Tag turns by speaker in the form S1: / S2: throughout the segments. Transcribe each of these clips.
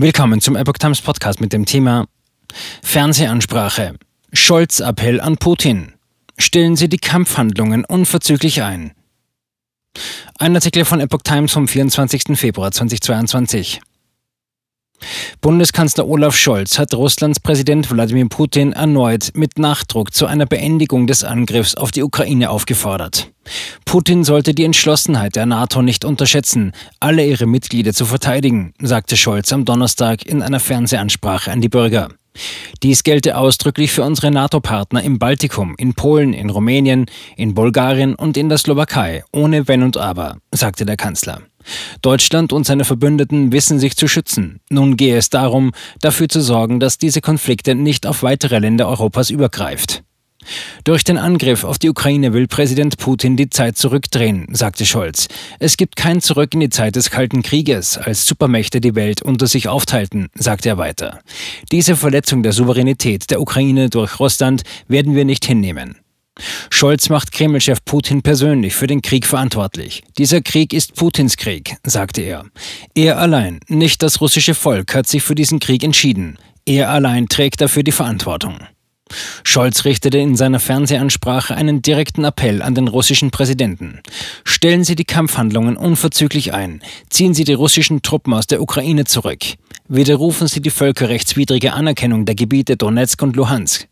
S1: Willkommen zum Epoch Times Podcast mit dem Thema Fernsehansprache. Scholz Appell an Putin. Stellen Sie die Kampfhandlungen unverzüglich ein. Ein Artikel von Epoch Times vom 24. Februar 2022. Bundeskanzler Olaf Scholz hat Russlands Präsident Wladimir Putin erneut mit Nachdruck zu einer Beendigung des Angriffs auf die Ukraine aufgefordert. Putin sollte die Entschlossenheit der NATO nicht unterschätzen, alle ihre Mitglieder zu verteidigen, sagte Scholz am Donnerstag in einer Fernsehansprache an die Bürger. Dies gelte ausdrücklich für unsere NATO-Partner im Baltikum, in Polen, in Rumänien, in Bulgarien und in der Slowakei, ohne Wenn und Aber, sagte der Kanzler. Deutschland und seine Verbündeten wissen sich zu schützen. Nun gehe es darum, dafür zu sorgen, dass diese Konflikte nicht auf weitere Länder Europas übergreift. Durch den Angriff auf die Ukraine will Präsident Putin die Zeit zurückdrehen, sagte Scholz. Es gibt kein Zurück in die Zeit des Kalten Krieges, als Supermächte die Welt unter sich aufteilten, sagte er weiter. Diese Verletzung der Souveränität der Ukraine durch Russland werden wir nicht hinnehmen. Scholz macht Kremlchef Putin persönlich für den Krieg verantwortlich. Dieser Krieg ist Putins Krieg, sagte er. Er allein, nicht das russische Volk, hat sich für diesen Krieg entschieden. Er allein trägt dafür die Verantwortung. Scholz richtete in seiner Fernsehansprache einen direkten Appell an den russischen Präsidenten. Stellen Sie die Kampfhandlungen unverzüglich ein. Ziehen Sie die russischen Truppen aus der Ukraine zurück. Widerrufen Sie die völkerrechtswidrige Anerkennung der Gebiete Donetsk und Luhansk.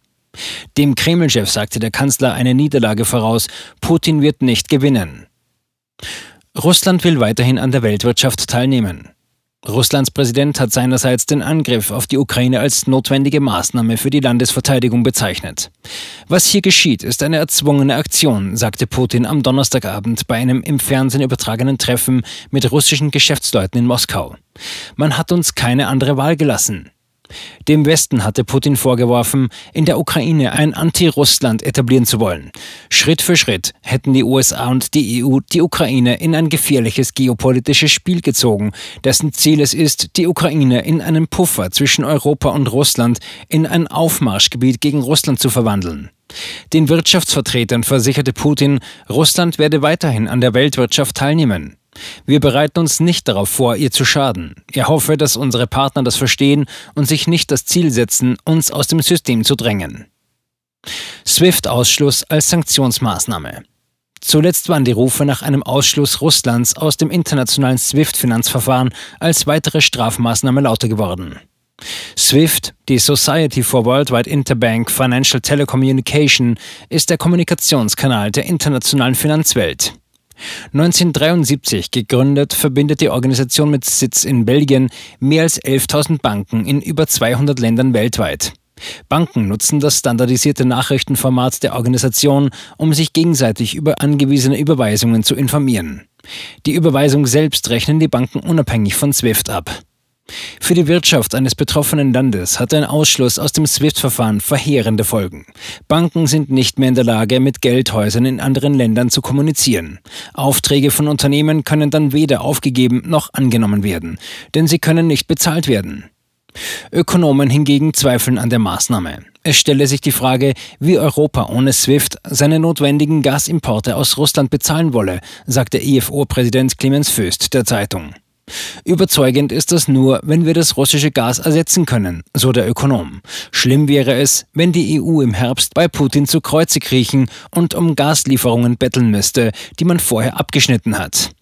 S1: Dem Kreml-Chef sagte der Kanzler eine Niederlage voraus, Putin wird nicht gewinnen. Russland will weiterhin an der Weltwirtschaft teilnehmen. Russlands Präsident hat seinerseits den Angriff auf die Ukraine als notwendige Maßnahme für die Landesverteidigung bezeichnet. Was hier geschieht, ist eine erzwungene Aktion, sagte Putin am Donnerstagabend bei einem im Fernsehen übertragenen Treffen mit russischen Geschäftsleuten in Moskau. Man hat uns keine andere Wahl gelassen. Dem Westen hatte Putin vorgeworfen, in der Ukraine ein Anti-Russland etablieren zu wollen. Schritt für Schritt hätten die USA und die EU die Ukraine in ein gefährliches geopolitisches Spiel gezogen, dessen Ziel es ist, die Ukraine in einen Puffer zwischen Europa und Russland in ein Aufmarschgebiet gegen Russland zu verwandeln. Den Wirtschaftsvertretern versicherte Putin, Russland werde weiterhin an der Weltwirtschaft teilnehmen. Wir bereiten uns nicht darauf vor, ihr zu schaden. Er hoffe, dass unsere Partner das verstehen und sich nicht das Ziel setzen, uns aus dem System zu drängen. SWIFT-Ausschluss als Sanktionsmaßnahme. Zuletzt waren die Rufe nach einem Ausschluss Russlands aus dem internationalen SWIFT-Finanzverfahren als weitere Strafmaßnahme lauter geworden. SWIFT, die Society for Worldwide Interbank Financial Telecommunication, ist der Kommunikationskanal der internationalen Finanzwelt. 1973 gegründet, verbindet die Organisation mit Sitz in Belgien mehr als 11.000 Banken in über 200 Ländern weltweit. Banken nutzen das standardisierte Nachrichtenformat der Organisation, um sich gegenseitig über angewiesene Überweisungen zu informieren. Die Überweisung selbst rechnen die Banken unabhängig von SWIFT ab. Für die Wirtschaft eines betroffenen Landes hat ein Ausschluss aus dem SWIFT-Verfahren verheerende Folgen. Banken sind nicht mehr in der Lage, mit Geldhäusern in anderen Ländern zu kommunizieren. Aufträge von Unternehmen können dann weder aufgegeben noch angenommen werden, denn sie können nicht bezahlt werden. Ökonomen hingegen zweifeln an der Maßnahme. Es stelle sich die Frage, wie Europa ohne SWIFT seine notwendigen Gasimporte aus Russland bezahlen wolle, sagte IFO-Präsident Clemens Föst der Zeitung. Überzeugend ist das nur, wenn wir das russische Gas ersetzen können, so der Ökonom. Schlimm wäre es, wenn die EU im Herbst bei Putin zu Kreuze kriechen und um Gaslieferungen betteln müsste, die man vorher abgeschnitten hat.